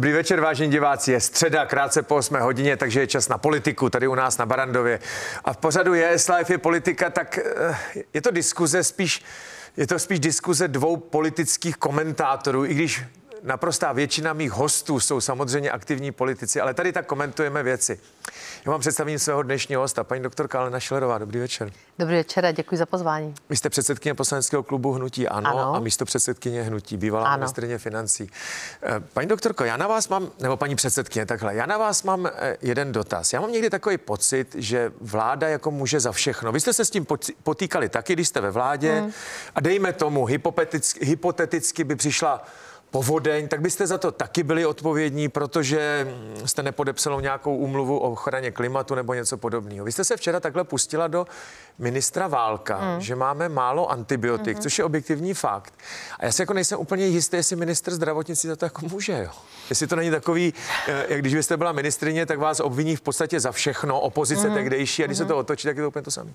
Dobrý večer, vážení diváci. Je středa, krátce po 8 hodině, takže je čas na politiku tady u nás na Barandově. A v pořadu je Life je politika, tak eh, je to diskuze spíš, je to spíš diskuze dvou politických komentátorů, i když naprostá většina mých hostů jsou samozřejmě aktivní politici, ale tady tak komentujeme věci. Já vám představím svého dnešního hosta, paní doktorka Alena Šilerová. Dobrý večer. Dobrý večer a děkuji za pozvání. Vy jste předsedkyně poslaneckého klubu Hnutí Ano, ano. a místo předsedkyně Hnutí, bývalá ministrině financí. Eh, paní doktorko, já na vás mám, nebo paní předsedkyně, takhle, já na vás mám eh, jeden dotaz. Já mám někdy takový pocit, že vláda jako může za všechno. Vy jste se s tím potýkali taky, když jste ve vládě hmm. a dejme tomu, hypoteticky, hypoteticky by přišla povodeň, tak byste za to taky byli odpovědní, protože jste nepodepsalo nějakou úmluvu o ochraně klimatu nebo něco podobného. Vy jste se včera takhle pustila do ministra Válka, mm. že máme málo antibiotik, mm-hmm. což je objektivní fakt. A já si jako nejsem úplně jistý, jestli minister zdravotnictví za to jako může. Jo. Jestli to není takový, eh, jak když byste byla ministrině, tak vás obviní v podstatě za všechno, opozice mm-hmm. tehdejší, a když mm-hmm. se to otočí, tak je to úplně to samé.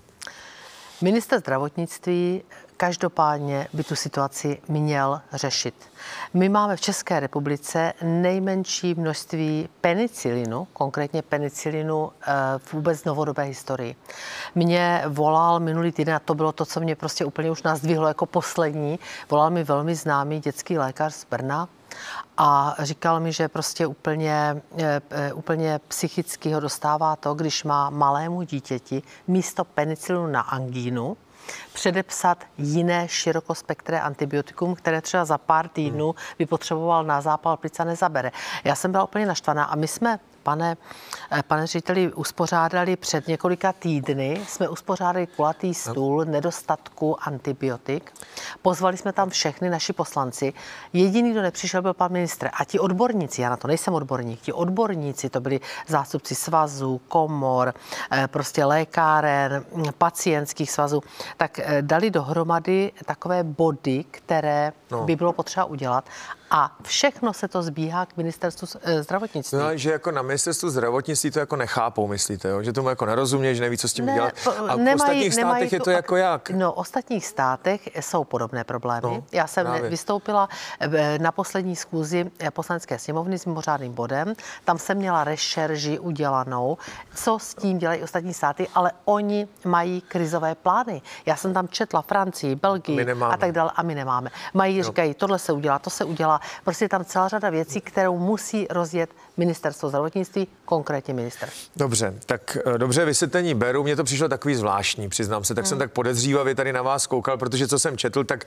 Minister zdravotnictví každopádně by tu situaci měl řešit. My máme v České republice nejmenší množství penicilinu, konkrétně penicilinu eh, v vůbec novodobé historii. Mě volal minulý týden, a to bylo to, co mě prostě úplně už nás dvihlo jako poslední, volal mi velmi známý dětský lékař z Brna, a říkal mi, že prostě úplně, eh, eh, úplně psychicky ho dostává to, když má malému dítěti místo penicilinu na angínu, předepsat jiné širokospektré antibiotikum, které třeba za pár týdnů by potřeboval na zápal plica nezabere. Já jsem byla úplně naštvaná a my jsme pane, eh, pane řediteli, uspořádali před několika týdny, jsme uspořádali kulatý stůl nedostatku antibiotik. Pozvali jsme tam všechny naši poslanci. Jediný, kdo nepřišel, byl pan ministr. A ti odborníci, já na to nejsem odborník, ti odborníci, to byli zástupci svazů, komor, eh, prostě lékáren, pacientských svazů, tak dali dohromady takové body, které no. by bylo potřeba udělat. A všechno se to zbíhá k ministerstvu eh, zdravotnictví. No, že jako na ministerstvu zdravotnictví to jako nechápou, myslíte, jo? že tomu jako nerozumějí, že neví, co s tím ne, dělat. A nemají, v ostatních státech je to jako jak? No, v ostatních státech jsou podobné problémy. No, Já jsem právě. vystoupila eh, na poslední schůzi eh, poslanecké sněmovny s mimořádným bodem. Tam jsem měla rešerži udělanou, co s tím dělají ostatní státy, ale oni mají krizové plány. Já jsem tam četla Francii, Belgii a tak dále a my nemáme. Mají, no. říkají, tohle se udělá, to se udělá Prostě je tam celá řada věcí, kterou musí rozjet ministerstvo zdravotnictví, konkrétně minister. Dobře, tak eh, dobře vysvětlení beru. Mně to přišlo takový zvláštní, přiznám se. Tak hmm. jsem tak podezřívavě tady na vás koukal, protože co jsem četl, tak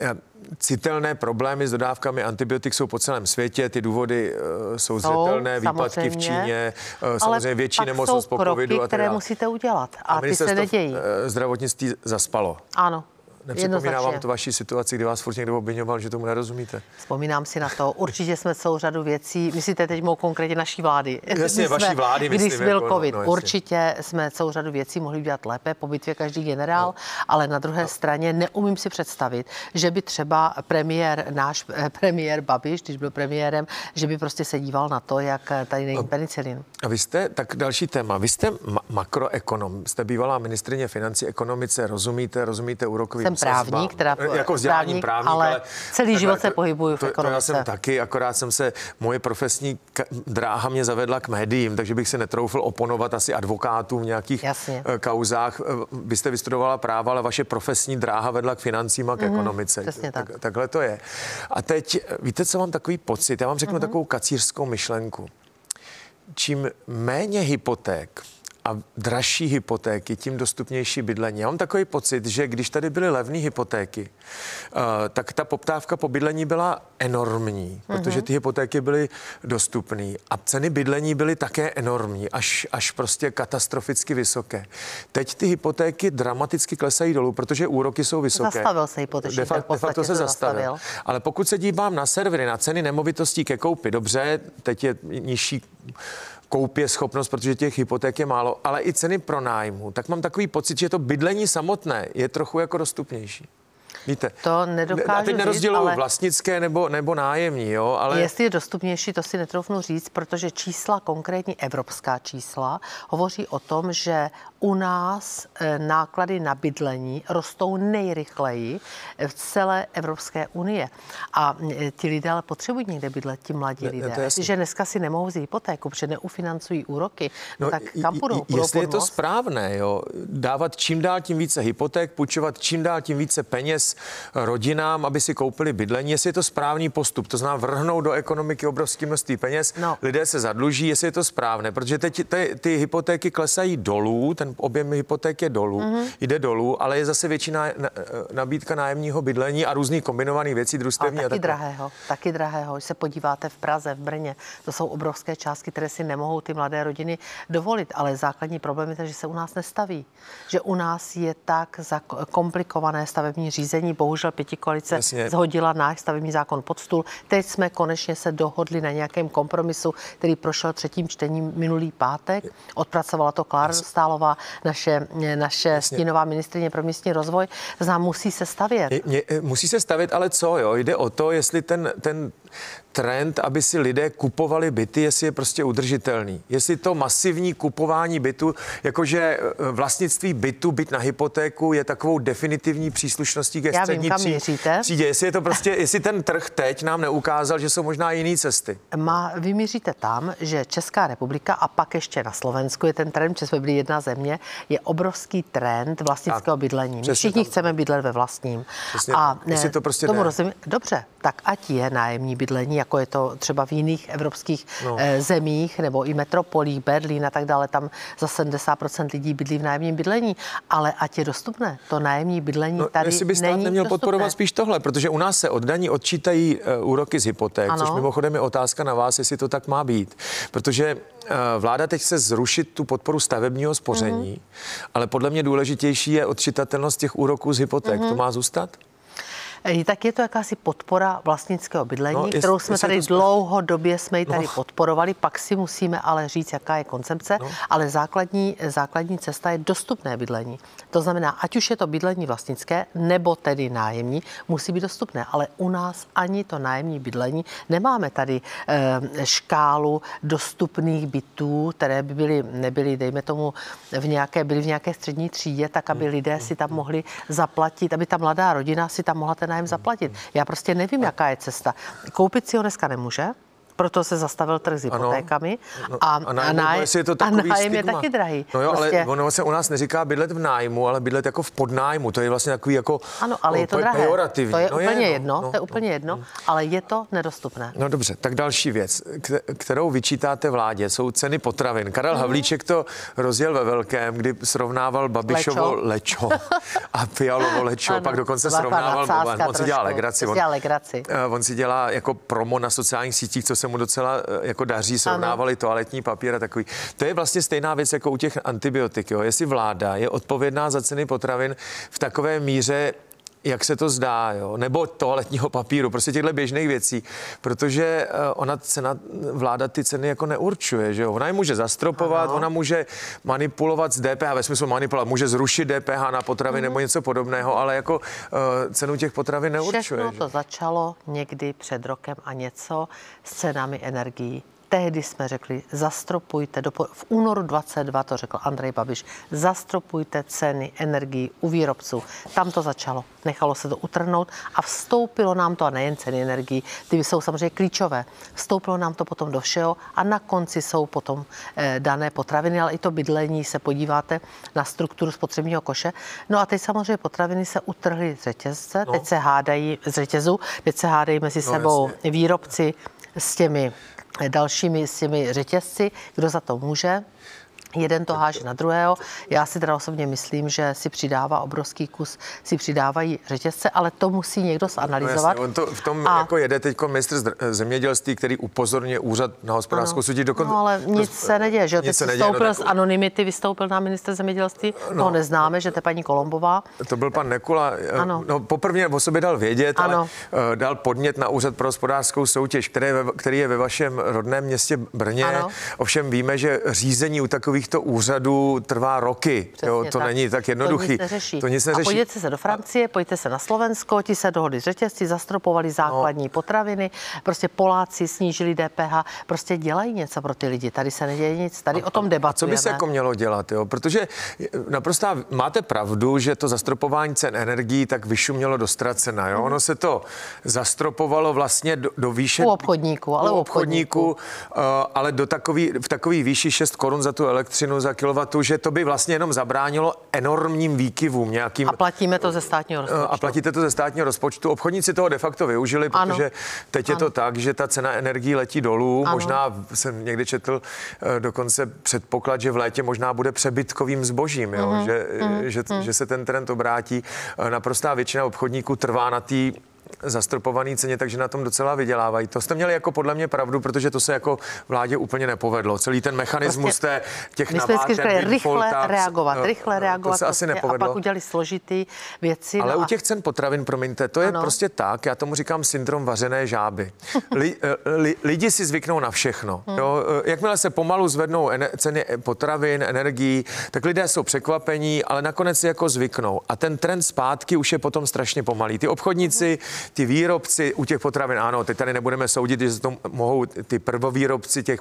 eh, citelné problémy s dodávkami antibiotik jsou po celém světě, ty důvody uh, jsou zřetelné, výpadky v Číně, samozřejmě větší nemocnost po covidu. A které musíte udělat a, a ty se nedějí. Zdravotnictví zaspalo. Ano. Nepřipomíná vám to vaší situaci, kdy vás furt někdo obvinoval, že tomu nerozumíte? Vzpomínám si na to. Určitě jsme celou řadu věcí, myslíte teď mou konkrétně naší vlády. Jasně, vaší vlády, Když myslím, byl jako, covid, no, určitě jsme celou řadu věcí mohli udělat lépe, po bitvě každý generál, no. ale na druhé no. straně neumím si představit, že by třeba premiér, náš eh, premiér Babiš, když byl premiérem, že by prostě se díval na to, jak tady není penicilin. A vy jste, tak další téma, vy jste ma- makroekonom, jste bývalá ministrině financí ekonomice, rozumíte, rozumíte úrokovým právník, teda jako vzdělání právník, ale, ale celý takhle, život se pohybuju v ekonomice. To já jsem taky, akorát jsem se, moje profesní dráha mě zavedla k médiím, takže bych se netroufl oponovat asi advokátům v nějakých Jasně. Eh, kauzách. Eh, vy jste vystudovala práva, ale vaše profesní dráha vedla k financím a k mm-hmm, ekonomice. Přesně tak. tak. Takhle to je. A teď, víte, co mám takový pocit? Já vám řeknu mm-hmm. takovou kacířskou myšlenku. Čím méně hypoték, a dražší hypotéky, tím dostupnější bydlení. Já mám takový pocit, že když tady byly levné hypotéky, uh, tak ta poptávka po bydlení byla enormní, mm-hmm. protože ty hypotéky byly dostupné a ceny bydlení byly také enormní, až, až prostě katastroficky vysoké. Teď ty hypotéky dramaticky klesají dolů, protože úroky jsou vysoké. Zastavil se hypoteční de, fa- de facto se zastavil. zastavil. Ale pokud se dívám na servery, na ceny nemovitostí ke koupi, dobře, teď je nižší koupě schopnost, protože těch hypoték je málo, ale i ceny pro nájmu, tak mám takový pocit, že to bydlení samotné je trochu jako dostupnější. Víte, to nedokážu A teď nerozděluju ale... vlastnické nebo, nebo nájemní, jo, ale... Jestli je dostupnější, to si netroufnu říct, protože čísla, konkrétně evropská čísla, hovoří o tom, že u nás eh, náklady na bydlení rostou nejrychleji v celé Evropské unie. A eh, ti lidé ale potřebují někde bydlet, ti mladí ne, lidé. Že dneska si nemohou vzít hypotéku, protože neufinancují úroky, no, no tak kam půjdou? půjdou jestli je to správné, jo, dávat čím dál tím více hypoték, půjčovat čím dál tím více peněz rodinám, aby si koupili bydlení, jestli je to správný postup, to znamená vrhnout do ekonomiky obrovské množství peněz, no. lidé se zadluží, jestli je to správné, protože teď ty, ty hypotéky klesají dolů, ten objem hypoték je dolů, mm-hmm. jde dolů, ale je zase větší na, na, nabídka nájemního bydlení a různých kombinovaných věcí, družstevní. A taky a drahého, taky drahého. Když se podíváte v Praze, v Brně, to jsou obrovské částky, které si nemohou ty mladé rodiny dovolit, ale základní problém je to, že se u nás nestaví. Že u nás je tak komplikované stavební řízení. Bohužel pěti koalice Jasně. zhodila náš stavební zákon pod stůl. Teď jsme konečně se dohodli na nějakém kompromisu, který prošel třetím čtením minulý pátek. Odpracovala to Klára Stálová, naše, naše stínová ministrině pro místní rozvoj. Znám, musí se stavět. Je, je, musí se stavět, ale co, jo? Jde o to, jestli ten, ten trend, aby si lidé kupovali byty, jestli je prostě udržitelný. Jestli to masivní kupování bytu, jakože e, vlastnictví bytu, byt na hypotéku je takovou definitivní příslušností ke Já střední vím, třídě. Jestli je to prostě, jestli ten trh teď nám neukázal, že jsou možná jiné cesty. Má, vy míříte tam, že Česká republika a pak ještě na Slovensku je ten trend, že jsme byli jedna země, je obrovský trend vlastnického bydlení. My všichni tam. chceme bydlet ve vlastním. Přesně, a ne, to prostě tomu rozumím. Dobře, tak ať je nájemní bydlení, jako je to třeba v jiných evropských no. Eh, zemích nebo i metropolích, Berlín a tak dále, tam za 70% lidí bydlí v nájemním bydlení, ale ať je dostupné. To nájemní bydlení no, tady jestli by stát není neměl dostupné. podporovat spíš tohle, protože u nás se od daní odčítají uh, úroky z hypoték, ano. což mimochodem je otázka na vás, jestli to tak má být. Protože uh, vláda teď chce zrušit tu podporu stavebního spoření, mm-hmm. ale podle mě důležitější je odčitatelnost těch úroků z hypoték. Mm-hmm. To má zůstat? Tak je to jakási podpora vlastnického bydlení, no, kterou jest, jsme tady dlouhodobě jsme ji tady no. podporovali, pak si musíme ale říct, jaká je koncepce, no. ale základní, základní cesta je dostupné bydlení. To znamená, ať už je to bydlení vlastnické, nebo tedy nájemní, musí být dostupné, ale u nás ani to nájemní bydlení nemáme tady e, škálu dostupných bytů, které by byly, nebyly, dejme tomu, v nějaké, byly v nějaké střední třídě, tak aby hmm. lidé si tam mohli zaplatit, aby ta mladá rodina si tam mohla ten nájem zaplatit. Já prostě nevím, jaká je cesta. Koupit si ho dneska nemůže, proto se zastavil trh s hypotékami. Ano, no, a, a, nájem, a, nájem, je to a nájem je taky drahý. No jo, prostě... ale ono se u nás neříká bydlet v nájmu, ale bydlet jako v podnájmu. To je vlastně takový jako Ano, ale je to drahé. Pejorativní. To je no úplně je, no, jedno, no, to je úplně no, jedno, no. ale je to nedostupné. No dobře, tak další věc, kterou vyčítáte vládě, jsou ceny potravin. Karel mm. Havlíček to rozjel ve velkém, kdy srovnával Babišovo lečo, lečo a Fialovo lečo, ano, pak dokonce srovnával On si dělá legraci. On, legraci. Eh, on si dělá jako promo na sociálních sítích, co se mu docela eh, jako daří, srovnávali ano. toaletní papír a takový. To je vlastně stejná věc jako u těch antibiotik. Jo. Jestli vláda je odpovědná za ceny potravin v takové míře, jak se to zdá, jo? nebo toaletního papíru, prostě těchto běžných věcí, protože eh, ona cena, vláda ty ceny jako neurčuje, že jo? Ona je může zastropovat, ano. ona může manipulovat s DPH, ve smyslu manipulovat, může zrušit DPH na potravy mm. nebo něco podobného, ale jako uh, cenu těch potravin neurčuje. Všechno to začalo někdy před rokem a něco s cenami energií tehdy jsme řekli, zastropujte, do, v únoru 22 to řekl Andrej Babiš, zastropujte ceny energií u výrobců. Tam to začalo, nechalo se to utrhnout a vstoupilo nám to, a nejen ceny energií, ty jsou samozřejmě klíčové, vstoupilo nám to potom do všeho a na konci jsou potom eh, dané potraviny, ale i to bydlení, se podíváte na strukturu spotřebního koše. No a teď samozřejmě potraviny se utrhly z řetězce, no. teď se hádají z řetězu, teď se hádají mezi no, sebou jasně. výrobci s těmi dalšími s těmi řetězci, kdo za to může. Jeden to háže na druhého. Já si teda osobně myslím, že si přidává obrovský kus, si přidávají řetězce, ale to musí někdo zanalizovat. No jasně, on to v tom a... jako jede teď ministr zemědělství, který upozorňuje úřad na hospodářskou soutěž. Dokonce... No ale nic se neděje, že? Teď se neděje, vystoupil no, tak... z anonymity, vystoupil na minister zemědělství, no, toho neznáme, že to je paní Kolombová. To byl pan Nekula. Eh, ano. No, poprvé o sobě dal vědět, ano. ale uh, dal podnět na úřad pro hospodářskou soutěž, který je ve, který je ve vašem rodném městě Brně. Ano. Ovšem víme, že řízení u takových takovýchto úřadů trvá roky. jo, to tak. není tak jednoduchý. To nic neřeší. To nic neřeší. A pojďte se do Francie, pojďte se na Slovensko, ti se dohodli řetězci, zastropovali základní no. potraviny, prostě Poláci snížili DPH, prostě dělají něco pro ty lidi. Tady se neděje nic, tady a, o tom debatujeme. A co by se jako mělo dělat, jo? Protože naprosto máte pravdu, že to zastropování cen energií tak vyšumělo do ztracena, jo? Mm. Ono se to zastropovalo vlastně do, do výše... U obchodníků, ale u obchodníků. obchodníků uh, ale do takový, v takový výši 6 korun za tu elektřinu za kilowatu, že to by vlastně jenom zabránilo enormním výkyvům nějakým. A platíme to ze státního rozpočtu. A platíte to ze státního rozpočtu. Obchodníci toho de facto využili, ano. protože teď ano. je to tak, že ta cena energií letí dolů. Ano. Možná jsem někdy četl uh, dokonce předpoklad, že v létě možná bude přebytkovým zbožím, jo? Uh-huh. Že, uh-huh. Že, uh-huh. že se ten trend obrátí. Naprostá většina obchodníků trvá na té zastropovaný ceně, takže na tom docela vydělávají. To jste měli jako podle mě pravdu, protože to se jako vládě úplně nepovedlo. Celý ten mechanismus prostě, té, těch my jsme říkali, rychle tax, reagovat, rychle reagovat. To se asi prostě nepovedlo. A pak udělali složitý věci. Ale no u těch cen potravin, promiňte, to je ano. prostě tak, já tomu říkám syndrom vařené žáby. Li, eh, li, lidi si zvyknou na všechno. Hmm. Jo? Eh, jakmile se pomalu zvednou ene, ceny potravin, energií, tak lidé jsou překvapení, ale nakonec si jako zvyknou. A ten trend zpátky už je potom strašně pomalý. Ty obchodníci, hmm ty výrobci u těch potravin, ano, teď tady nebudeme soudit, že to mohou ty prvovýrobci těch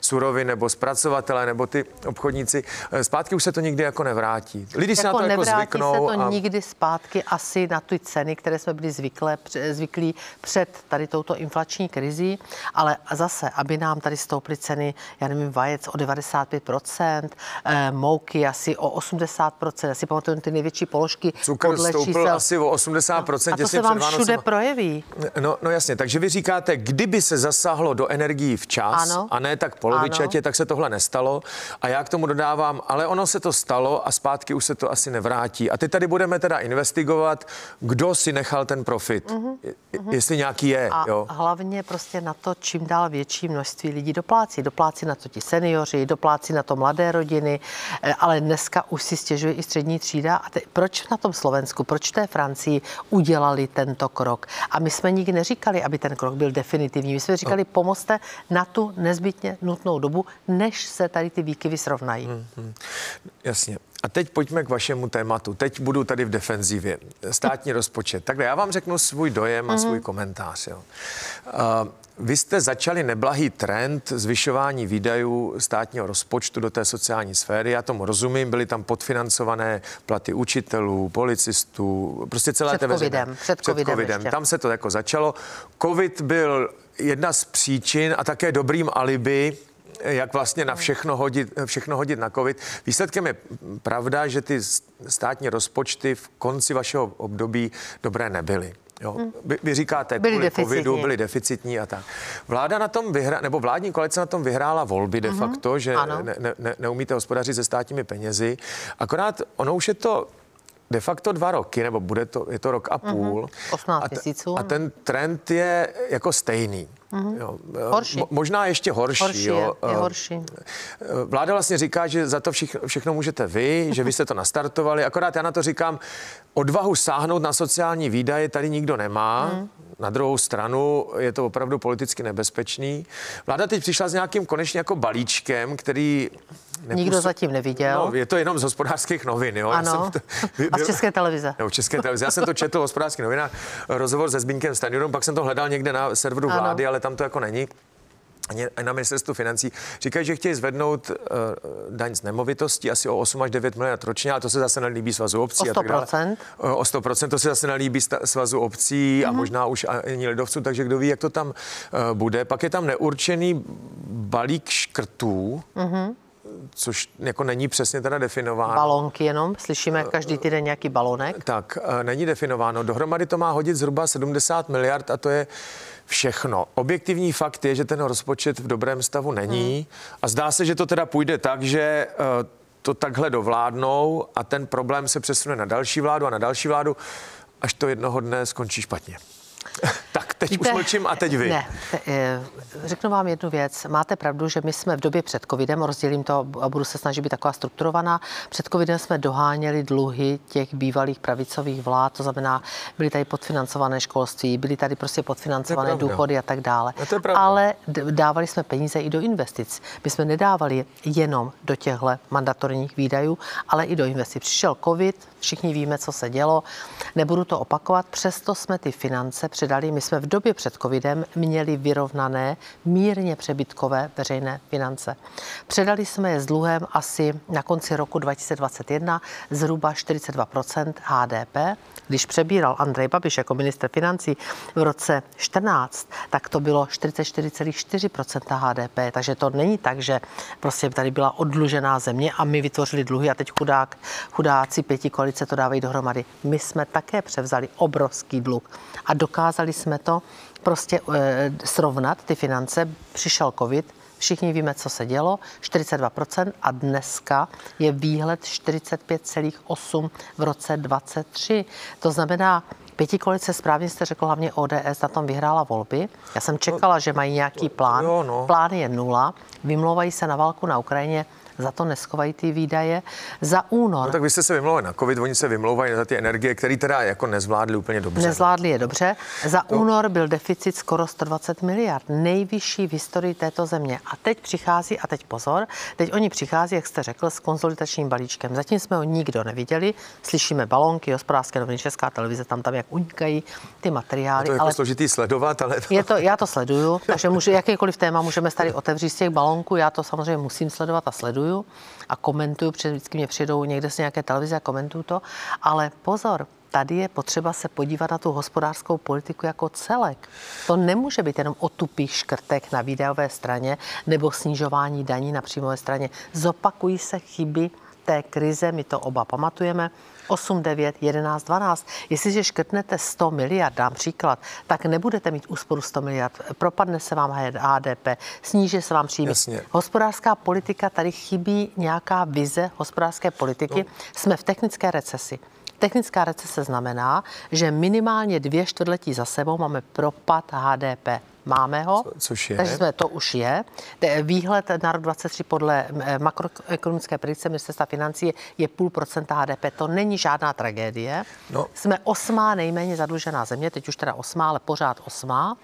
surovin nebo zpracovatele nebo ty obchodníci, eh, zpátky už se to nikdy jako nevrátí. Lidi jako se na to jako zvyknou. se to a... nikdy zpátky asi na ty ceny, které jsme byli zvyklé, zvyklí před tady touto inflační krizí, ale zase, aby nám tady stouply ceny, já nevím, vajec o 95%, eh, mouky asi o 80%, asi pamatuju ty největší položky. Cukr stoupl čísel. asi o 80%, no, a to se vám všude projeví. No, no jasně, takže vy říkáte, kdyby se zasáhlo do energií včas ano. a ne tak polovičatě, ano. tak se tohle nestalo. A já k tomu dodávám, ale ono se to stalo a zpátky už se to asi nevrátí. A teď tady budeme teda investigovat, kdo si nechal ten profit, uh-huh. jestli nějaký je. A jo. hlavně prostě na to, čím dál větší množství lidí doplácí. Doplácí na to ti seniori, doplácí na to mladé rodiny, eh, ale dneska už si stěžuje i střední třída. A te, proč na tom Slovensku, proč té Francii udělali tento krok? Krok. A my jsme nikdy neříkali, aby ten krok byl definitivní. My jsme říkali, pomozte na tu nezbytně nutnou dobu, než se tady ty výkyvy srovnají. Hmm, hmm. Jasně. A teď pojďme k vašemu tématu. Teď budu tady v defenzivě. Státní rozpočet. Takhle já vám řeknu svůj dojem a svůj mm-hmm. komentář. Jo. Uh, vy jste začali neblahý trend zvyšování výdajů státního rozpočtu do té sociální sféry. Já tomu rozumím, byly tam podfinancované platy učitelů, policistů, prostě celé před té covidem, před, před covidem. covidem. Tam se to jako začalo. Covid byl jedna z příčin a také dobrým alibi jak vlastně na všechno hodit, všechno hodit na covid. Výsledkem je pravda, že ty státní rozpočty v konci vašeho období dobré nebyly. Jo. Hmm. Vy, vy říkáte, byli kvůli deficitní. covidu byli deficitní a tak. Vláda na tom vyhrála, nebo vládní koalice na tom vyhrála volby de mm-hmm. facto, že ne, ne, ne, neumíte hospodařit se státními penězi. Akorát ono už je to de facto dva roky, nebo bude to, je to rok a půl. Mm-hmm. 18 měsíců. A, a ten trend je jako stejný. Mm-hmm. Jo. Horší. Mo, možná ještě horší. horší jo. Je, je horší. Vláda vlastně říká, že za to všechno, všechno můžete vy, že vy jste to nastartovali. Akorát já na to říkám, odvahu sáhnout na sociální výdaje tady nikdo nemá. Mm. Na druhou stranu je to opravdu politicky nebezpečný. Vláda teď přišla s nějakým konečně jako balíčkem, který Nepust... Nikdo zatím neviděl. No, je to jenom z hospodářských novin, jo? Ano. Já jsem to... A z České televize. No, České televize. Já jsem to četl v hospodářských novinách, rozhovor se Zbínkem Stanjurem, pak jsem to hledal někde na serveru vlády, ano. ale tam to jako není na ministerstvu financí říkají, že chtějí zvednout uh, daň z nemovitosti asi o 8 až 9 miliard ročně, ale to se zase nelíbí svazu obcí. O 100%? A tak dále. Uh, o 100%, to se zase nelíbí svazu obcí mm-hmm. a mhm. možná už ani lidovců, takže kdo ví, jak to tam uh, bude. Pak je tam neurčený balík škrtů, mm-hmm což jako není přesně teda definováno. Balonky jenom, slyšíme každý týden nějaký balonek. Tak, není definováno. Dohromady to má hodit zhruba 70 miliard a to je všechno. Objektivní fakt je, že ten rozpočet v dobrém stavu není hmm. a zdá se, že to teda půjde tak, že eh, to takhle dovládnou a ten problém se přesune na další vládu a na další vládu, až to jednoho dne skončí špatně. tak teď Víte, už mlčím a teď vy. Ne, te, eh, řeknu vám jednu věc. Máte pravdu, že my jsme v době před covidem, rozdělím to a budu se snažit být taková strukturovaná, před covidem jsme doháněli dluhy těch bývalých pravicových vlád, to znamená, byly tady podfinancované školství, byly tady prostě podfinancované důchody a tak dále. Ale dávali jsme peníze i do investic. My jsme nedávali jenom do těchto mandatorních výdajů, ale i do investic. Přišel covid, všichni víme, co se dělo, nebudu to opakovat, přesto jsme ty finance předali. My jsme v době před covidem měli vyrovnané, mírně přebytkové veřejné finance. Předali jsme je s dluhem asi na konci roku 2021 zhruba 42% HDP. Když přebíral Andrej Babiš jako minister financí v roce 14, tak to bylo 44,4% HDP. Takže to není tak, že prostě tady byla odlužená země a my vytvořili dluhy a teď chudák, chudáci pěti koalice to dávají dohromady. My jsme také převzali obrovský dluh a dokázali jsme to prostě e, srovnat, ty finance. Přišel covid, Všichni víme, co se dělo, 42% a dneska je výhled 45,8 v roce 23. To znamená, Pěti koalice, správně jste řekl, hlavně ODS na tom vyhrála volby. Já jsem čekala, že mají nějaký plán. No. Plán je nula. Vymlouvají se na válku na Ukrajině za to neschovají ty výdaje. Za únor. No tak vy jste se vymlouvali na covid, oni se vymlouvají za ty energie, které teda jako nezvládli úplně dobře. Nezvládli je dobře. Za to... únor byl deficit skoro 120 miliard, nejvyšší v historii této země. A teď přichází, a teď pozor, teď oni přichází, jak jste řekl, s konzolidačním balíčkem. Zatím jsme ho nikdo neviděli. Slyšíme balonky, hospodářské noviny, česká televize, tam tam jak unikají ty materiály. Je to jako ale... složitý sledovat, ale... Je to, já to sleduju, takže můžu, jakýkoliv téma můžeme tady otevřít z těch balonků. Já to samozřejmě musím sledovat a sleduju sleduju a komentuju, protože vždycky mě přijdou někde z nějaké televize a komentuju to, ale pozor, tady je potřeba se podívat na tu hospodářskou politiku jako celek. To nemůže být jenom o tupých škrtek na výdajové straně nebo snižování daní na příjmové straně. Zopakují se chyby té krize, my to oba pamatujeme, 8, 9, 11, 12. Jestliže škrtnete 100 miliard, dám příklad, tak nebudete mít úsporu 100 miliard. Propadne se vám HDP, sníží se vám příjmy. Jasně. Hospodářská politika, tady chybí nějaká vize hospodářské politiky. No. Jsme v technické recesi. Technická recese znamená, že minimálně dvě čtvrtletí za sebou máme propad HDP. Máme ho, Co, což je. takže jsme, to už je. Výhled na rok 23 podle eh, makroekonomické predikce ministerstva financí je půl procenta HDP. To není žádná tragédie. No. Jsme osmá nejméně zadlužená země, teď už teda osmá, ale pořád osmá.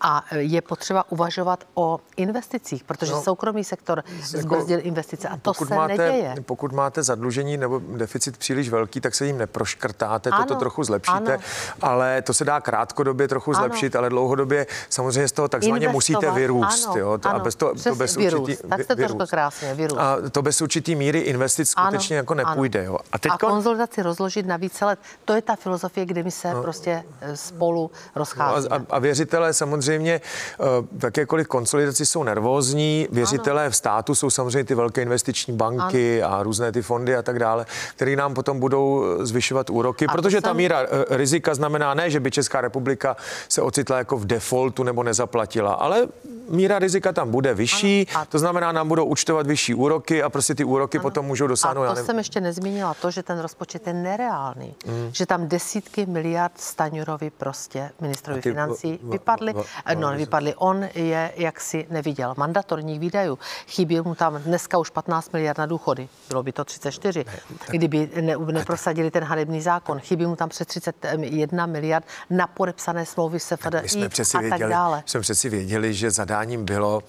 A eh, je potřeba uvažovat o investicích, protože no. soukromý sektor jako, zbrzdil investice a to se máte, neděje. Pokud máte zadlužení nebo deficit příliš velký, tak se jim neproškrtáte, ano. to trochu zlepšíte, ano. ale to se dá krátkodobě trochu ano. zlepšit, ale dlouhodobě samozřejmě z toho takzvaně musíte vyrůst. Ano, jo? To, ano, a bez to, to bez vyrůst. určitý, tak jste to řekl krásně, vyrůst. A to bez určitý míry investic skutečně ano, jako nepůjde. Jo? A, teďko... a konzultaci rozložit na více let, to je ta filozofie, kdy my se no, prostě eh, spolu rozcházíme. No a, a věřitelé samozřejmě eh, v jakékoliv konsolidaci jsou nervózní, věřitelé ano. v státu jsou samozřejmě ty velké investiční banky ano. a různé ty fondy a tak dále, které nám potom budou eh, zvyšovat úroky, a protože ta jsem... míra rizika znamená ne, že by Česká republika se ocitla jako v defaultu nebo nez nezaplatila, ale míra rizika tam bude vyšší, ano, to znamená, nám budou účtovat vyšší úroky a prostě ty úroky ano. potom můžou dosáhnout. A to jsem ještě nezmínila to, že ten rozpočet je nereálný, mm. že tam desítky miliard Staňurovi prostě ministrovi ty, financí v, vypadly. V, v, no, vypadly. On je jaksi neviděl mandatorních výdajů. Chybí mu tam dneska už 15 miliard na důchody. Bylo by to 34, ne, tak, kdyby ne, neprosadili ten hanebný zákon. Chybí mu tam přes 31 miliard na podepsané smlouvy se FDI a tak dále jsme přeci věděli, že zadáním bylo,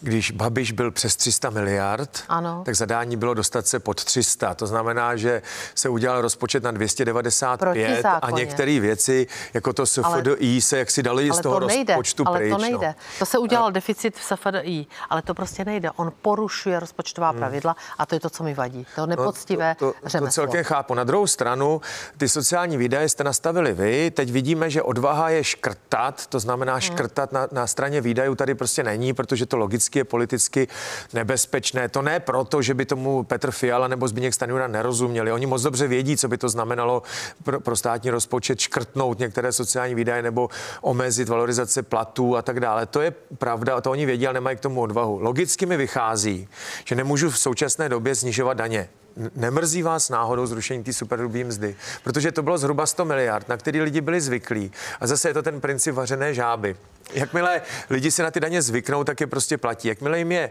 když Babiš byl přes 300 miliard, ano. tak zadání bylo dostat se pod 300. To znamená, že se udělal rozpočet na 295 a některé věci, jako to SFDI, se jak si dali z toho to nejde, rozpočtu ale pryč. to nejde. No. To se udělal a... deficit v SFDI, ale to prostě nejde. On porušuje rozpočtová hmm. pravidla a to je to, co mi vadí. To nepoctivé no, to, to, to, to celkem chápu. Na druhou stranu, ty sociální výdaje jste nastavili vy. Teď vidíme, že odvaha je škrtat, to znamená hmm. škrtat na, na straně výdajů tady prostě není, protože to logicky je politicky nebezpečné. To ne proto, že by tomu Petr Fiala nebo Zbigněk Stanjura nerozuměli. Oni moc dobře vědí, co by to znamenalo pro, pro státní rozpočet škrtnout některé sociální výdaje nebo omezit valorizace platů a tak dále. To je pravda, a to oni vědí, ale nemají k tomu odvahu. Logicky mi vychází, že nemůžu v současné době snižovat daně nemrzí vás náhodou zrušení té superhrubé mzdy, protože to bylo zhruba 100 miliard, na který lidi byli zvyklí. A zase je to ten princip vařené žáby. Jakmile lidi si na ty daně zvyknou, tak je prostě platí. Jakmile jim je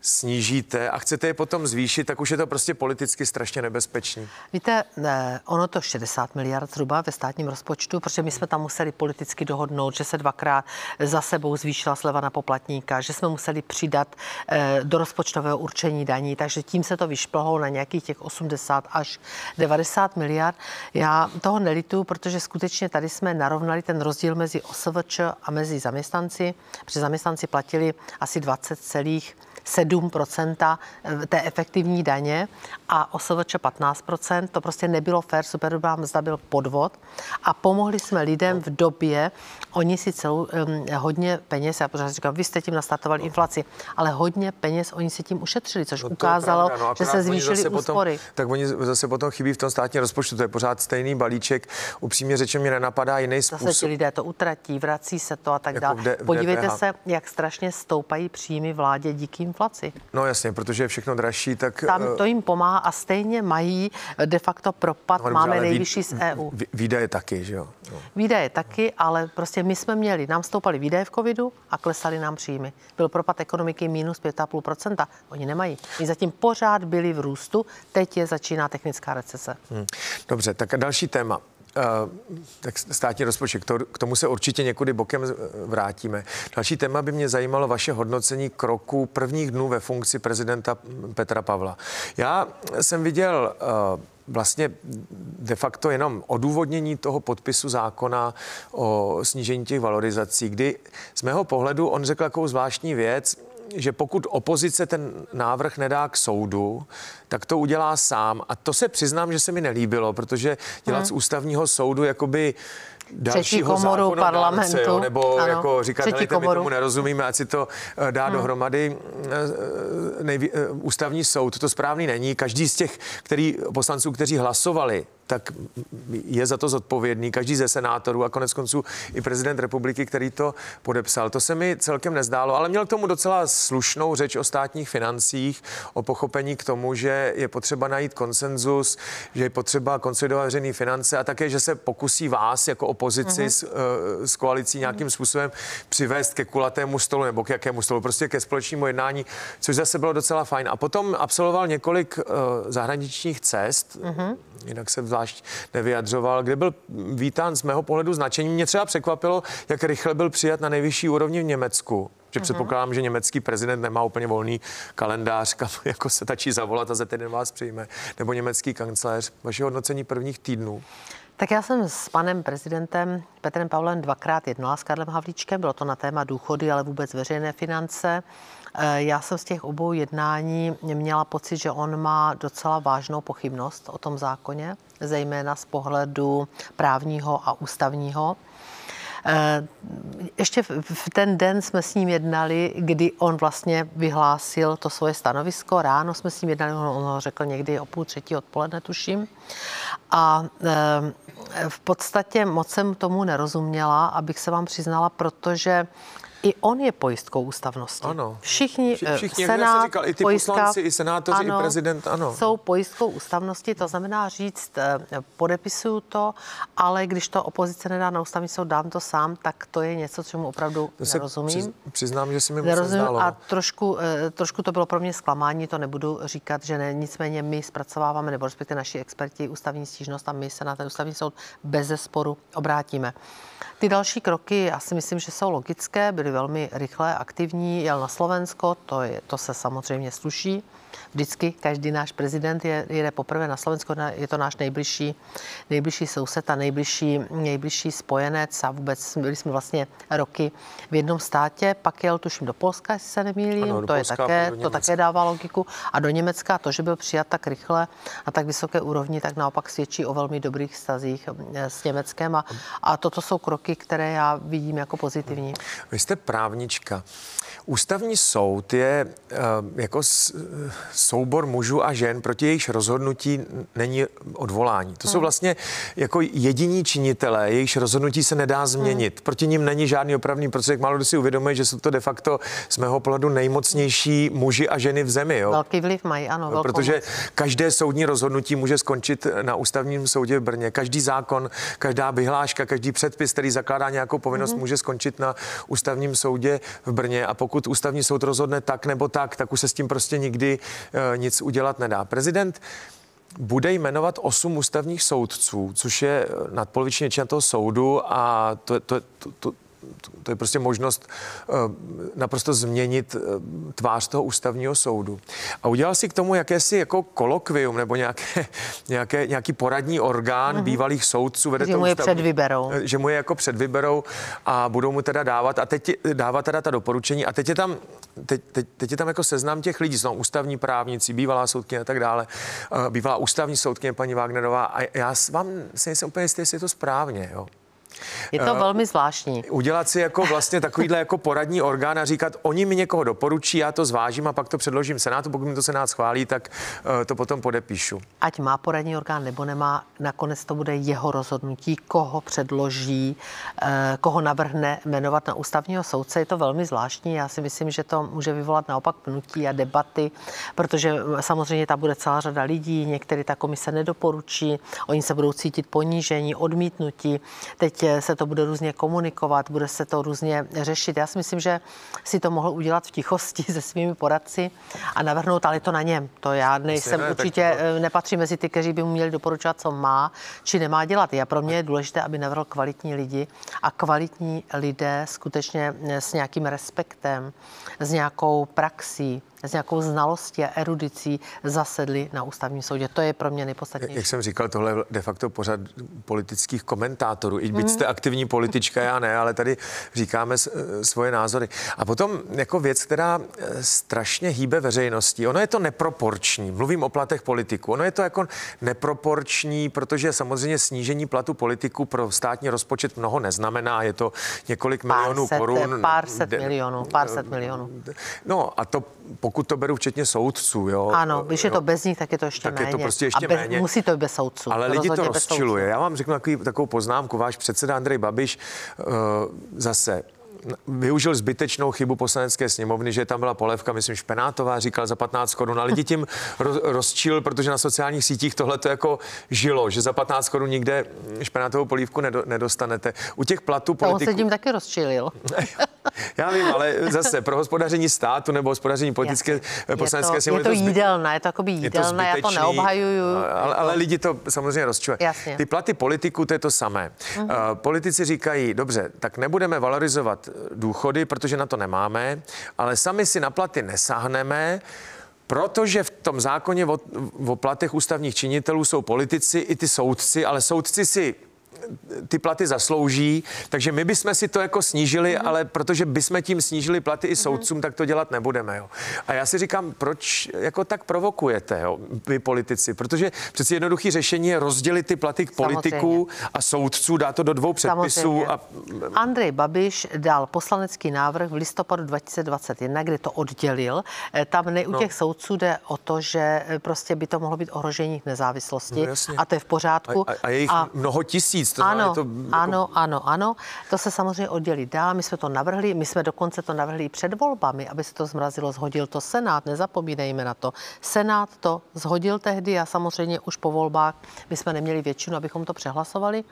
snížíte a chcete je potom zvýšit, tak už je to prostě politicky strašně nebezpečný. Víte, ne, ono to 60 miliard zhruba ve státním rozpočtu, protože my jsme tam museli politicky dohodnout, že se dvakrát za sebou zvýšila sleva na poplatníka, že jsme museli přidat eh, do rozpočtového určení daní, takže tím se to vyšplhlo na nějakých těch 80 až 90 miliard. Já toho nelitu, protože skutečně tady jsme narovnali ten rozdíl mezi OSVČ a mezi zaměstnanci, protože zaměstnanci platili asi 20 celých 7 eh, té efektivní daně a OSVČ 15% To prostě nebylo fér, superhrubá mzda byl podvod a pomohli jsme lidem v době, oni si celou um, hodně peněz, já pořád říkám, vy jste tím nastartovali inflaci, ale hodně peněz oni si tím ušetřili, což no ukázalo, pravda, no, že se zvýšily úspory. Potom, tak oni zase potom chybí v tom státním rozpočtu, to je pořád stejný balíček. Upřímně řečeno, mě nenapadá jiný způsob. Zase ti lidé to utratí, vrací se to a tak jako dále. Podívejte se, jak strašně stoupají příjmy vládě díky inflaci. No jasně, protože je všechno dražší, tak... Tam eh, to jim pomáhá a stejně mají de facto propad, no, máme nejvyšší z EU. Výdaje taky, že jo? No. Výdaje taky, ale prostě my jsme měli, nám stoupaly výdaje v covidu a klesaly nám příjmy. Byl propad ekonomiky minus 5,5%. Oni nemají. Oni zatím pořád byli v růstu, teď je začíná technická recese. Hmm. Dobře, tak další téma. Tak státní rozpočet, k tomu se určitě někudy bokem vrátíme. Další téma by mě zajímalo vaše hodnocení kroku prvních dnů ve funkci prezidenta Petra Pavla. Já jsem viděl vlastně de facto jenom odůvodnění toho podpisu zákona o snížení těch valorizací, kdy z mého pohledu on řekl takovou zvláštní věc, že pokud opozice ten návrh nedá k soudu, tak to udělá sám. A to se přiznám, že se mi nelíbilo, protože dělat hmm. z ústavního soudu jakoby dalšího komoru parlamentu. Jo, nebo ano, jako říkat, hele, my tomu nerozumíme, ať si to eh, dá hmm. dohromady eh, eh, nejví, ústavní soud. To správný není. Každý z těch který, poslanců, kteří hlasovali tak je za to zodpovědný každý ze senátorů a konec konců i prezident republiky, který to podepsal. To se mi celkem nezdálo, ale měl k tomu docela slušnou řeč o státních financích, o pochopení k tomu, že je potřeba najít konsenzus, že je potřeba konsolidovat veřejné finance a také, že se pokusí vás jako opozici uh-huh. s, uh, s koalicí nějakým uh-huh. způsobem přivést ke kulatému stolu nebo k jakému stolu, prostě ke společnému jednání, což zase bylo docela fajn. A potom absolvoval několik uh, zahraničních cest, uh-huh. jinak se zvlášť nevyjadřoval, kde byl vítán z mého pohledu značení. Mě třeba překvapilo, jak rychle byl přijat na nejvyšší úrovni v Německu. Že mm-hmm. předpokládám, že německý prezident nemá úplně volný kalendář, kam jako se tačí zavolat a za týden vás přijme. Nebo německý kancléř. Vaše hodnocení prvních týdnů? Tak já jsem s panem prezidentem Petrem Pavlem dvakrát jednala s Karlem Havlíčkem. Bylo to na téma důchody, ale vůbec veřejné finance. Eh, já jsem z těch obou jednání měla pocit, že on má docela vážnou pochybnost o tom zákoně, zejména z pohledu právního a ústavního. Eh, ještě v ten den jsme s ním jednali, kdy on vlastně vyhlásil to svoje stanovisko. Ráno jsme s ním jednali, on ho řekl někdy o půl třetí odpoledne, tuším. A eh, v podstatě moc jsem tomu nerozuměla, abych se vám přiznala, protože i on je pojistkou ústavnosti. Ano. Všichni, Vši, všichni senát, říkal, i ty pojistka, poslanci, i senátoři, ano, i prezident, ano. Jsou pojistkou ústavnosti, to znamená říct, eh, podepisuju to, ale když to opozice nedá na ústavní soud, dám to sám, tak to je něco, čemu opravdu to nerozumím. přiznám, že si mi nerozumím zdálo. A trošku, eh, trošku to bylo pro mě zklamání, to nebudu říkat, že ne, nicméně my zpracováváme, nebo respektive naši experti ústavní stížnost a my se na ten ústavní soud bez sporu obrátíme. Ty další kroky, já si myslím, že jsou logické, byly velmi rychlé, aktivní, jel na Slovensko, to, je, to se samozřejmě sluší vždycky každý náš prezident je, jede poprvé na Slovensko, je to náš nejbližší, nejbližší soused a nejbližší, nejbližší spojenec a vůbec byli jsme vlastně roky v jednom státě, pak jel tuším do Polska, jestli se nemýlím, ano, to, Polska, je také, to také dává logiku a do Německa to, že byl přijat tak rychle a tak vysoké úrovni, tak naopak svědčí o velmi dobrých stazích eh, s Německem a, a toto jsou kroky, které já vidím jako pozitivní. Vy jste právnička. Ústavní soud je uh, jako soubor mužů a žen, proti jejichž rozhodnutí není odvolání. To hmm. jsou vlastně jako jediní činitelé, jejichž rozhodnutí se nedá změnit. Hmm. Proti ním není žádný opravný prostředek. Málo kdo si uvědomuje, že jsou to de facto z mého pohledu nejmocnější muži a ženy v zemi. Jo? Velký vliv mají, ano. No, protože moc. každé soudní rozhodnutí může skončit na ústavním soudě v Brně. Každý zákon, každá vyhláška, každý předpis, který zakládá nějakou povinnost, hmm. může skončit na ústavním soudě v Brně. A pokud ústavní soud rozhodne tak nebo tak, tak už se s tím prostě nikdy nic udělat nedá. Prezident bude jmenovat osm ústavních soudců, což je nadpoloviční většina toho soudu a to, to, to, to, to je prostě možnost uh, naprosto změnit uh, tvář toho ústavního soudu. A udělal si k tomu jakési jako kolokvium nebo nějaké, nějaké, nějaký poradní orgán mm-hmm. bývalých soudců. Vede že mu je ústavní, předvyberou. Že mu je jako předvyberou a budou mu teda dávat a teď dávat teda ta doporučení a teď je tam teď, teď, teď je tam jako seznam těch lidí, jsou ústavní právníci, bývalá soudkyně a tak dále, bývalá ústavní soudkyně paní Wagnerová a já vám si nejsem úplně jistý, jestli je to správně, jo. Je to uh, velmi zvláštní. Udělat si jako vlastně takovýhle jako poradní orgán a říkat, oni mi někoho doporučí, já to zvážím a pak to předložím Senátu, pokud mi to Senát schválí, tak uh, to potom podepíšu. Ať má poradní orgán nebo nemá, nakonec to bude jeho rozhodnutí, koho předloží, uh, koho navrhne jmenovat na ústavního soudce. Je to velmi zvláštní. Já si myslím, že to může vyvolat naopak pnutí a debaty, protože samozřejmě tam bude celá řada lidí, některý ta komise nedoporučí, oni se budou cítit ponížení, odmítnutí. Teď se to bude různě komunikovat, bude se to různě řešit. Já si myslím, že si to mohl udělat v tichosti se svými poradci a navrhnout, ale to na něm. To já nejsem ne, určitě, to... Eh, nepatří mezi ty, kteří by mu měli doporučovat, co má či nemá dělat. Já pro mě je důležité, aby navrhl kvalitní lidi a kvalitní lidé skutečně s nějakým respektem, s nějakou praxí, s nějakou znalostí a erudicí zasedli na ústavním soudě. To je pro mě nejpodstatnější. Jak jsem říkal, tohle je de facto pořad politických komentátorů. I byť jste aktivní politička, já ne, ale tady říkáme svoje názory. A potom jako věc, která e, strašně hýbe veřejností, ono je to neproporční. Mluvím o platech politiků. Ono je to jako neproporční, protože samozřejmě snížení platu politiků pro státní rozpočet mnoho neznamená. Je to několik pár milionů set, korun. Pár set milionů, pár set milionů. No a to pokud to beru včetně soudců, jo. Ano, když je to bez nich, tak je to ještě tak méně. je to prostě ještě a bez, méně. Musí to být bez soudců. Ale lidi to rozčiluje. Já vám řeknu takový, takovou poznámku. Váš předseda Andrej Babiš uh, zase využil zbytečnou chybu poslanecké sněmovny, že tam byla polevka, myslím, špenátová, říkal za 15 korun, a lidi tím rozčil, protože na sociálních sítích tohle to jako žilo, že za 15 korun nikde špenátovou polívku nedostanete. U těch platů politiků... To on se tím taky rozčilil. Já vím, ale zase pro hospodaření státu nebo hospodaření politické Jasně. poslanecké sněmovny. Je to, je to jídelné, je to jako jídelné, já to neobhajuju. Ale, ale lidi to samozřejmě rozčují. Ty platy politiků, to je to samé. Uh-huh. Uh, politici říkají, dobře, tak nebudeme valorizovat důchody, protože na to nemáme, ale sami si na platy nesáhneme, protože v tom zákoně o, o platech ústavních činitelů jsou politici i ty soudci, ale soudci si ty platy zaslouží, takže my bychom si to jako snížili, mm-hmm. ale protože bychom tím snížili platy i mhm. soudcům, mm-hmm. tak to dělat nebudeme. Jo. A já si říkám, proč jako tak provokujete, jo, vy politici, protože přeci jednoduché řešení je rozdělit ty platy k politiků a soudců, dá to do dvou předpisů. A... Andrej Babiš dal poslanecký návrh v listopadu 2021, kde to oddělil. Eh, tam ne u no. těch soudců jde o to, že eh, prostě by to mohlo být ohrožení nezávislosti no, a to je v pořádku. A, a, a jejich a... mnoho tisíc to ano, to jako... ano, ano, ano. To se samozřejmě oddělí dál. My jsme to navrhli, my jsme dokonce to navrhli před volbami, aby se to zmrazilo, zhodil to Senát, nezapomínejme na to. Senát to zhodil tehdy a samozřejmě už po volbách my jsme neměli většinu, abychom to přehlasovali.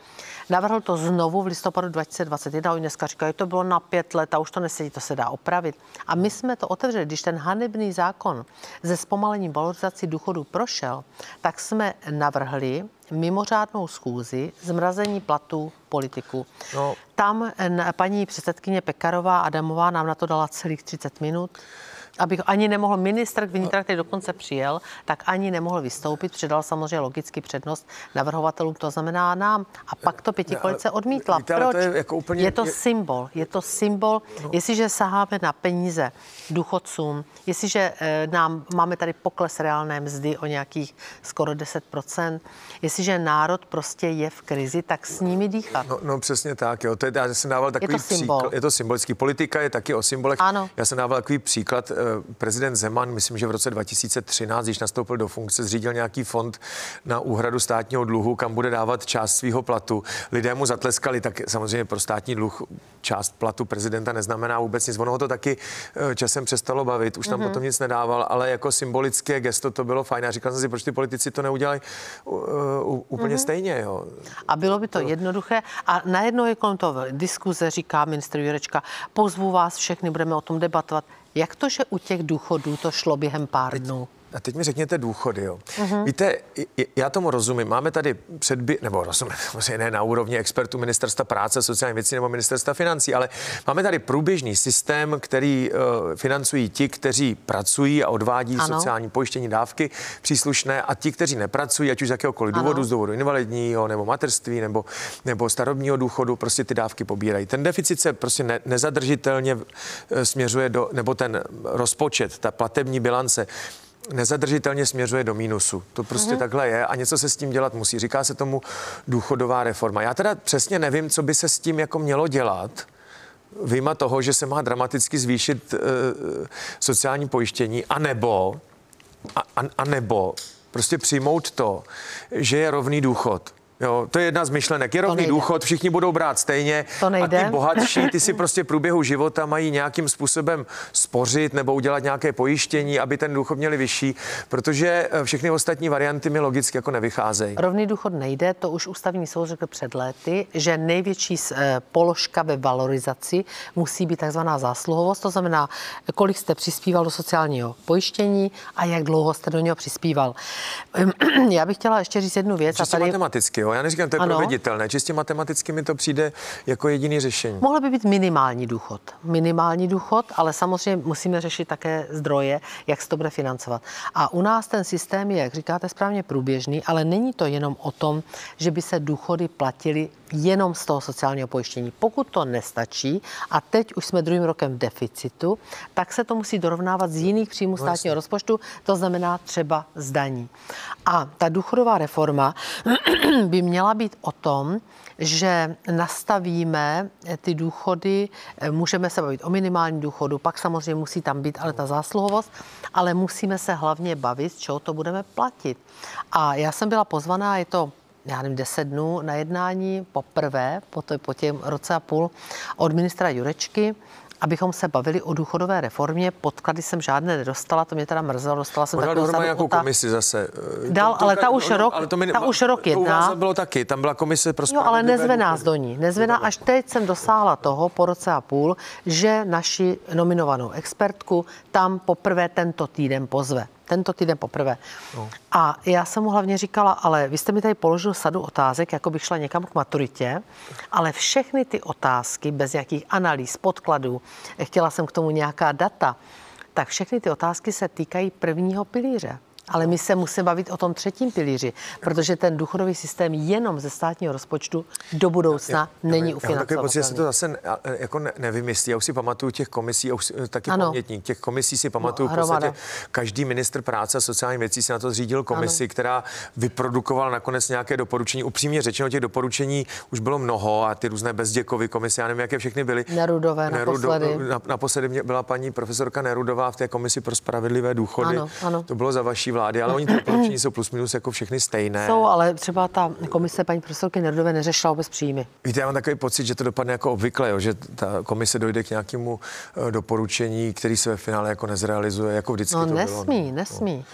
Navrhl to znovu v listopadu 2021. Oni dneska říkají, to bylo na pět let a už to nesedí, to se dá opravit. A my jsme to otevřeli, když ten hanebný zákon ze zpomalením valorizací důchodů prošel, tak jsme navrhli, mimořádnou schůzi zmrazení platů politiků. No. Tam paní předsedkyně Pekarová Adamová nám na to dala celých 30 minut. Abych ani nemohl ministr vnitra, který dokonce přijel, tak ani nemohl vystoupit, předal samozřejmě logicky přednost navrhovatelům, to znamená nám. A pak to pětikolice odmítla. Víte, Proč? To je, jako úplně, je to symbol, je to symbol, no. jestliže saháme na peníze důchodcům, jestliže eh, nám máme tady pokles reálné mzdy o nějakých skoro 10%, jestliže národ prostě je v krizi, tak s nimi dýchat. No, no přesně tak, jo. To je, já jsem dával takový je to symbol. příklad. Je to symbolický. Politika je taky o symbolech. Ano. Já jsem dával takový příklad. Eh, prezident Zeman, myslím, že v roce 2013, když nastoupil do funkce, zřídil nějaký fond na úhradu státního dluhu, kam bude dávat část svého platu. Lidé mu zatleskali, tak samozřejmě pro státní dluh část platu prezidenta neznamená vůbec nic. Ono ho to taky eh, časem přestalo bavit, už tam mm-hmm. potom nic nedával, ale jako symbolické gesto to bylo fajn. A říkal jsem si, proč ty politici to neudělají uh, úplně mm-hmm. stejně. Jo. A bylo by to jednoduché. A najednou je kolem toho diskuze, říká ministr Jurečka, pozvu vás všechny, budeme o tom debatovat. Jak to, že u těch důchodů to šlo během pár dnů? A teď mi řekněte důchody, jo. Uh-huh. Víte, já tomu rozumím. Máme tady předby, nebo rozumím, samozřejmě ne na úrovni expertů ministerstva práce, sociální věcí nebo ministerstva financí, ale máme tady průběžný systém, který uh, financují ti, kteří pracují a odvádí ano. sociální pojištění dávky příslušné a ti, kteří nepracují, ať už z jakéhokoliv ano. důvodu, z důvodu invalidního nebo materství nebo, nebo starobního důchodu, prostě ty dávky pobírají. Ten deficit se prostě ne, nezadržitelně eh, směřuje do, nebo ten rozpočet, ta platební bilance nezadržitelně směřuje do mínusu. To prostě mm-hmm. takhle je a něco se s tím dělat musí. Říká se tomu důchodová reforma. Já teda přesně nevím, co by se s tím jako mělo dělat. Vyjma toho, že se má dramaticky zvýšit e, sociální pojištění, anebo, a, a, a nebo prostě přijmout to, že je rovný důchod. Jo, to je jedna z myšlenek. Je rovný důchod, všichni budou brát stejně. To nejde. A ty bohatší, ty si prostě průběhu života mají nějakým způsobem spořit nebo udělat nějaké pojištění, aby ten důchod měli vyšší, protože eh, všechny ostatní varianty mi logicky jako nevycházejí. Rovný důchod nejde, to už ústavní soud řekl před léty, že největší eh, položka ve valorizaci musí být takzvaná zásluhovost, to znamená, kolik jste přispíval do sociálního pojištění a jak dlouho jste do něho přispíval. Já bych chtěla ještě říct jednu věc. Čistě a tady... matematicky, jo? Já neříkám, to je ano. proveditelné. Čistě matematicky mi to přijde jako jediný řešení. Mohl by být minimální důchod. Minimální důchod, ale samozřejmě musíme řešit také zdroje, jak se to bude financovat. A u nás ten systém je, jak říkáte správně, průběžný, ale není to jenom o tom, že by se důchody platily jenom z toho sociálního pojištění. Pokud to nestačí, a teď už jsme druhým rokem v deficitu, tak se to musí dorovnávat z jiných příjmů no státního rozpočtu, to znamená třeba zdaní. A ta důchodová reforma by měla být o tom, že nastavíme ty důchody, můžeme se bavit o minimální důchodu, pak samozřejmě musí tam být ale ta zásluhovost, ale musíme se hlavně bavit, z čeho to budeme platit. A já jsem byla pozvaná, je to já nevím, deset dnů na jednání poprvé, po, to, po těm roce a půl, od ministra Jurečky, abychom se bavili o důchodové reformě. Podklady jsem žádné nedostala, to mě teda mrzelo, dostala jsem takovou sadu nějakou komisi zase. Dal, to, to, ale ta už rok, ale to mi, ta už rok jedná. To bylo taky, tam byla komise pro Jo, ale nezve nás do ní. Nezve nás, až teď jsem dosáhla toho po roce a půl, že naši nominovanou expertku tam poprvé tento týden pozve tento týden poprvé. No. A já jsem mu hlavně říkala, ale vy jste mi tady položil sadu otázek, jako bych šla někam k maturitě, ale všechny ty otázky, bez nějakých analýz, podkladů, chtěla jsem k tomu nějaká data, tak všechny ty otázky se týkají prvního pilíře. Ale my se musíme bavit o tom třetím pilíři, protože ten důchodový systém jenom ze státního rozpočtu do budoucna já, není ufinancovatelný. Já pocit, že se to zase jako ne, nevymyslí. Já už si pamatuju těch komisí, já už taky ano. pamětník, těch komisí si pamatuju no, v podstatě každý ministr práce a sociální věcí si na to zřídil komisi, ano. která vyprodukovala nakonec nějaké doporučení. Upřímně řečeno, těch doporučení už bylo mnoho a ty různé bezděkovy komise, já nevím, jaké všechny byly. Nerudové Nerudo, naposledy. Na, naposledy byla paní profesorka Nerudová v té komisi pro spravedlivé důchody. Ano, ano. To bylo za vaší vlády, ale oni ty doporučení jsou plus minus jako všechny stejné. Jsou, ale třeba ta komise paní profesorky Nerdové neřešila vůbec příjmy. Víte, já mám takový pocit, že to dopadne jako obvykle, jo, že ta komise dojde k nějakému eh, doporučení, který se ve finále jako nezrealizuje, jako vždycky no, to nesmí, bylo. nesmí. No.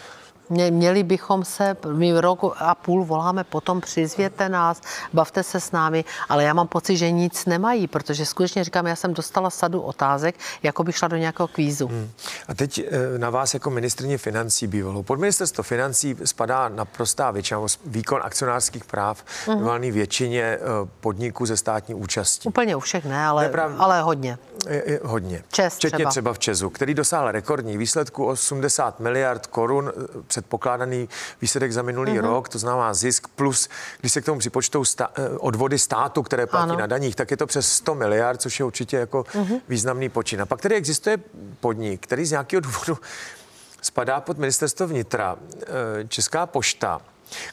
Měli bychom se, my rok a půl voláme potom, přizvěte nás, bavte se s námi, ale já mám pocit, že nic nemají, protože skutečně říkám, já jsem dostala sadu otázek, jako by šla do nějakého kvízu. Hmm. A teď eh, na vás jako ministrně financí bývalou. Pod ministerstvo financí spadá naprostá většina, výkon akcionářských práv hmm. valný většině eh, podniků ze státní účastí. Úplně u všech ne, ale, Neprav... ale hodně. Hodně. Čes Včetně třeba. třeba v Česu, který dosáhl rekordní výsledku 80 miliard korun eh, předpokládaný výsledek za minulý mm-hmm. rok, to znamená zisk plus, když se k tomu připočtou sta- eh, odvody státu, které platí ano. na daních, tak je to přes 100 miliard, což je určitě jako mm-hmm. významný počin. A pak tady existuje podnik, který z nějakého důvodu spadá pod ministerstvo vnitra, eh, Česká pošta,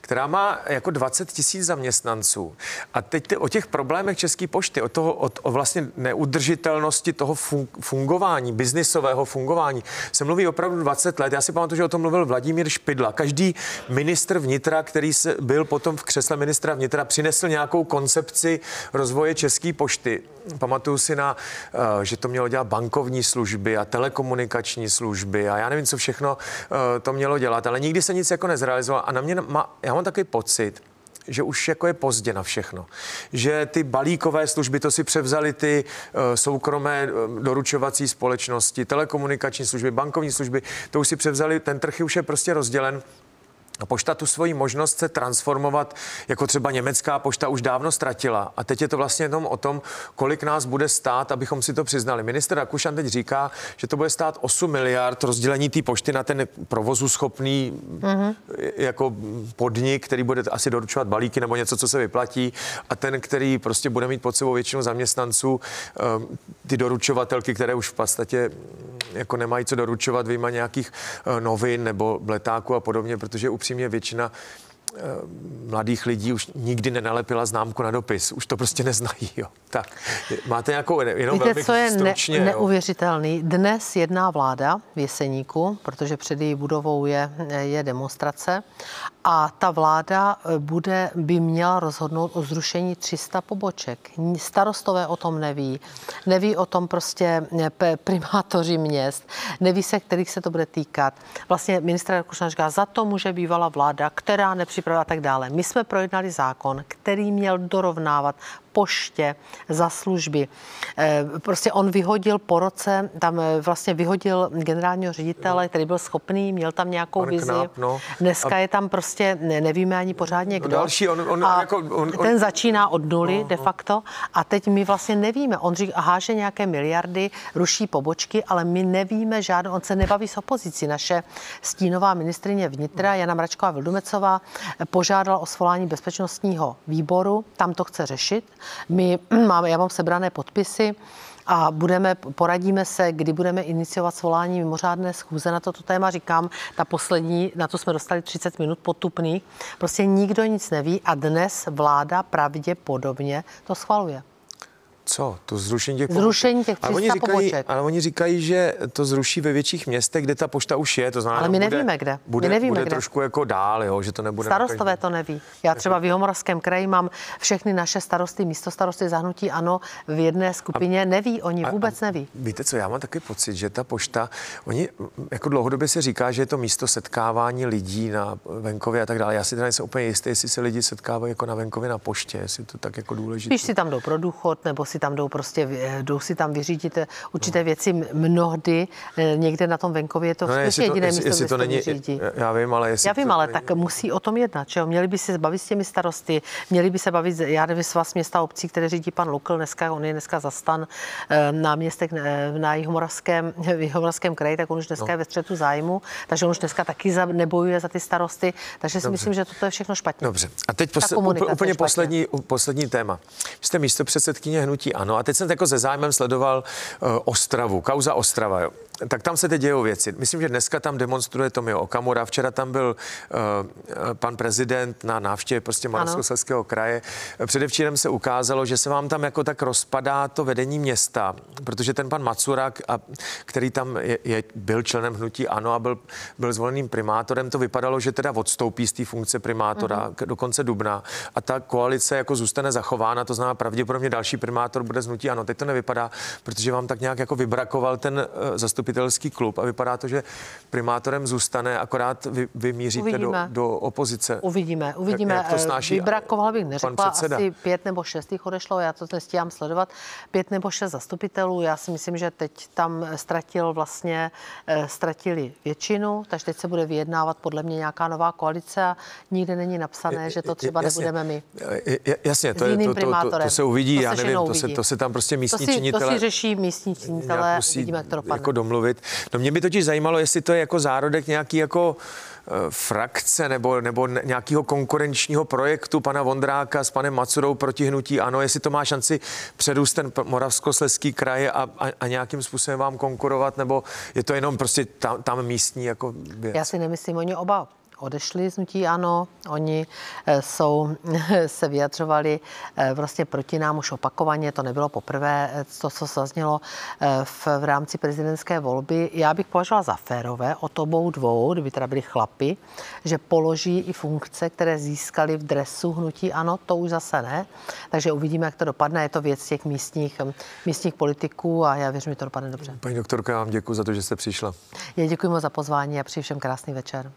která má jako 20 tisíc zaměstnanců. A teď ty, o těch problémech České pošty, o, toho, o, o vlastně neudržitelnosti toho fungování, biznisového fungování, se mluví opravdu 20 let. Já si pamatuju, že o tom mluvil Vladimír Špidla. Každý ministr vnitra, který se byl potom v křesle ministra vnitra, přinesl nějakou koncepci rozvoje České pošty. Pamatuju si na, eh, že to mělo dělat bankovní služby a telekomunikační služby a já nevím, co všechno eh, to mělo dělat, ale nikdy se nic jako nezrealizovalo a na mě má, já mám takový pocit, že už jako je pozdě na všechno. Že ty balíkové služby, to si převzali ty uh, soukromé uh, doručovací společnosti, telekomunikační služby, bankovní služby, to už si převzali, ten trh už je prostě rozdělen pošta tu svoji možnost se transformovat, jako třeba německá pošta už dávno ztratila. A teď je to vlastně jenom o tom, kolik nás bude stát, abychom si to přiznali. Minister Rakušan teď říká, že to bude stát 8 miliard rozdělení té pošty na ten provozu schopný mm-hmm. jako podnik, který bude asi doručovat balíky nebo něco, co se vyplatí. A ten, který prostě bude mít pod sebou většinu zaměstnanců, ehm, ty doručovatelky, které už v podstatě jako nemají co doručovat, vyjma nějakých eh, novin nebo letáků a podobně, protože upřímně většina eh, mladých lidí už nikdy nenalepila známku na dopis. Už to prostě neznají. Jo. Tak, máte nějakou, jenom Víte, velmi co je stručně, ne, neuvěřitelný? Dnes jedná vláda v Jeseníku, protože před její budovou je, je demonstrace a ta vláda eh, bude, by měla rozhodnout o zrušení 300 poboček. Starostové o tom neví. Neví o tom prostě eh, primátoři měst. Neví se, kterých se to bude týkat. Vlastně ministr Rakušan říká, za to může bývala vláda, která nepřipravila a tak dále. My jsme projednali zákon, který měl dorovnávat poště za služby. Eh, prostě on vyhodil po roce, tam eh, vlastně vyhodil generálního ředitele, který byl schopný, měl tam nějakou Pan vizi. Knáp, no. Dneska a... je tam prostě, ne, nevíme ani pořádně no, kdo. No další, on, on, a jako, on, on, ten začíná od nuly no, de no. facto a teď my vlastně nevíme. On říká, háže nějaké miliardy, ruší pobočky, ale my nevíme žádnou, on se nebaví s opozicí. Naše stínová ministrině vnitra Jana Mračková Vildumecová požádala o svolání bezpečnostního výboru, tam to chce řešit. My máme, já mám sebrané podpisy a budeme, poradíme se, kdy budeme iniciovat svolání mimořádné schůze na toto téma. Říkám, ta poslední, na to jsme dostali 30 minut potupných. Prostě nikdo nic neví a dnes vláda pravděpodobně to schvaluje. Co? To zrušení těch Zrušení těch 300 ale oni říkají, poboček. Ale oni říkají, že to zruší ve větších městech, kde ta pošta už je. To znamená, ale my bude, nevíme, kde. Bude, my nevíme, bude kde. trošku jako dál, jo, že to nebude... Starostové to neví. Já třeba v Jihomoravském kraji mám všechny naše starosty, místo starosty zahnutí ano, v jedné skupině. A, neví, oni vůbec a, neví. Víte co, já mám taky pocit, že ta pošta, oni jako dlouhodobě se říká, že je to místo setkávání lidí na venkově a tak dále. Já si teda nejsem úplně jistý, jestli se lidi setkávají jako na venkově na poště, jestli to tak jako důležité. Spíš si tam jdou pro důchod, nebo si tam jdou prostě jdou si tam vyřídit určité no. věci mnohdy. Eh, někde na tom venkově je to no ne, jediné jestli, místo, jestli to není, vyřídí. Já vím, ale jestli Já vím, ale není... tak musí o tom jednat. Že jo? Měli by se bavit s těmi starosty, měli by se bavit, já nevím, svaz města obcí, které řídí pan Lukl, dneska, on je dneska zastan eh, na městech eh, na Jihomoravském, v Jihomoravském kraji, tak on už dneska no. je ve střetu zájmu, takže on už dneska taky za, nebojuje za ty starosty, takže si Dobře. myslím, že toto je všechno špatně. Dobře. A teď posl- úplně poslední, poslední téma. Jste místo předsedkyně hnutí Ano a teď jsem jako ze zájmem sledoval uh, Ostravu, kauza Ostrava. Jo tak tam se teď dějou věci. Myslím, že dneska tam demonstruje Tomio Okamura. Včera tam byl uh, pan prezident na návštěvě prostě Moravskoslezského kraje. Předevčírem se ukázalo, že se vám tam jako tak rozpadá to vedení města, protože ten pan Macurak, a, který tam je, je, byl členem hnutí ANO a byl, byl zvoleným primátorem, to vypadalo, že teda odstoupí z té funkce primátora mm-hmm. do konce dubna a ta koalice jako zůstane zachována, to znamená pravděpodobně další primátor bude z hnutí ANO. Teď to nevypadá, protože vám tak nějak jako vybrakoval ten uh, zastupitel zastupitelský klub a vypadá to, že primátorem zůstane, akorát vy, vy míříte do, do opozice. Uvidíme, uvidíme. Jak, jak to snáší Vybrakoval bych neřekla, asi pět nebo šest jich odešlo, já to nestíhám sledovat, pět nebo šest zastupitelů. Já si myslím, že teď tam ztratil vlastně, eh, ztratili většinu, takže teď se bude vyjednávat podle mě nějaká nová koalice a nikde není napsané, že to třeba jasně, nebudeme my. Jasně, to, je, to, to, to, to se uvidí, to já nevím, to se, to se tam prostě místní to si, činitele... To si řeší místní činitele, vidíme, jak to dopadne. Jako domluvit. No mě by totiž zajímalo, jestli to je jako zárodek nějaký jako eh, frakce nebo, nebo nějakého konkurenčního projektu pana Vondráka s panem Macurou proti hnutí ano, jestli to má šanci předůst ten Moravskosleský kraj a, a, a nějakým způsobem vám konkurovat, nebo je to jenom prostě tam, tam místní jako věc? Já si nemyslím, oni oba odešli z nutí ANO. Oni eh, jsou, se vyjadřovali eh, vlastně proti nám už opakovaně, to nebylo poprvé, eh, to, co zaznělo v, v rámci prezidentské volby. Já bych považovala za férové od obou dvou, kdyby teda byli chlapy, že položí i funkce, které získali v dresu hnutí ANO, to už zase ne. Takže uvidíme, jak to dopadne. Je to věc těch místních, místních politiků a já věřím, že to dopadne dobře. Paní doktorka, já vám děkuji za to, že jste přišla. Já děkuji moc za pozvání a přeji všem krásný večer.